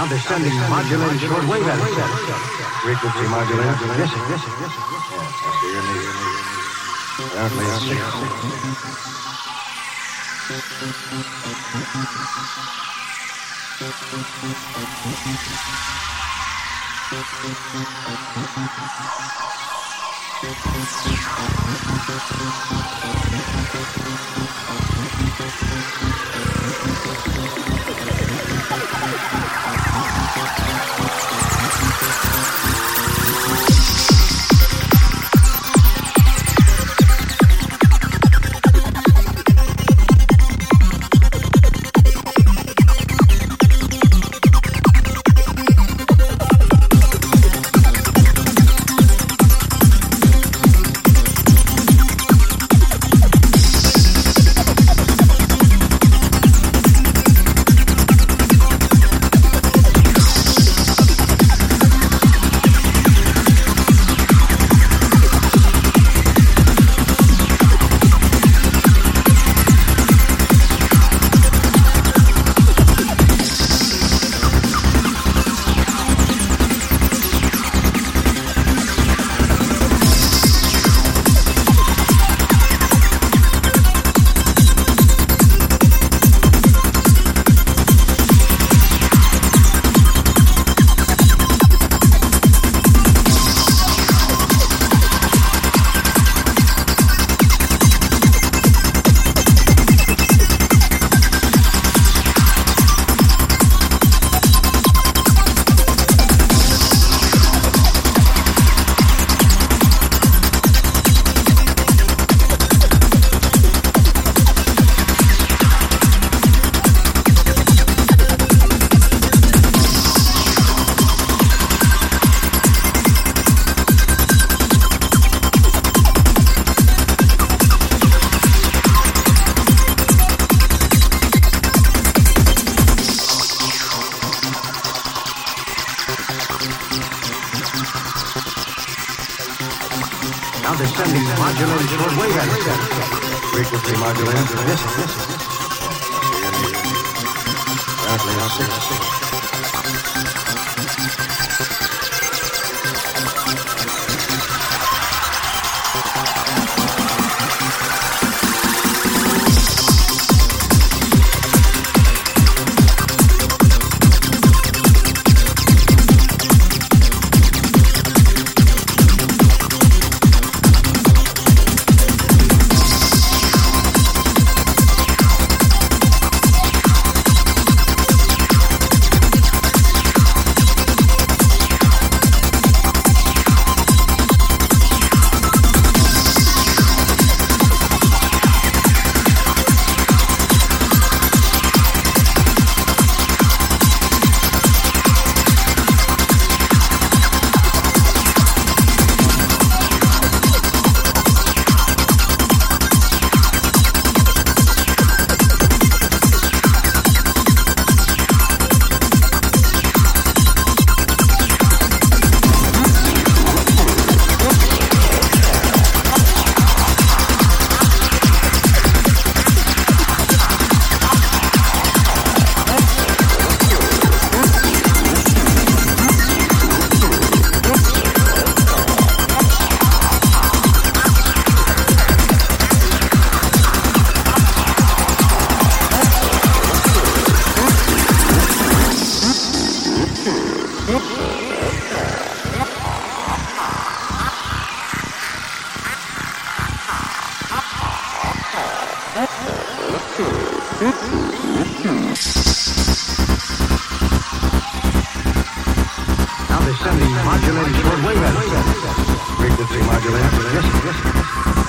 Now they're sending modulated shortwave at us. Frequency modulated. Yes, yes, yes. Yes, I see your need. Apparently it's sick. Now modulated shortwave us. Frequency modulated. Yes, yes. Apparently it's sick. Now they're sending modulated shortwave. Frequency modulated. Yes, yes.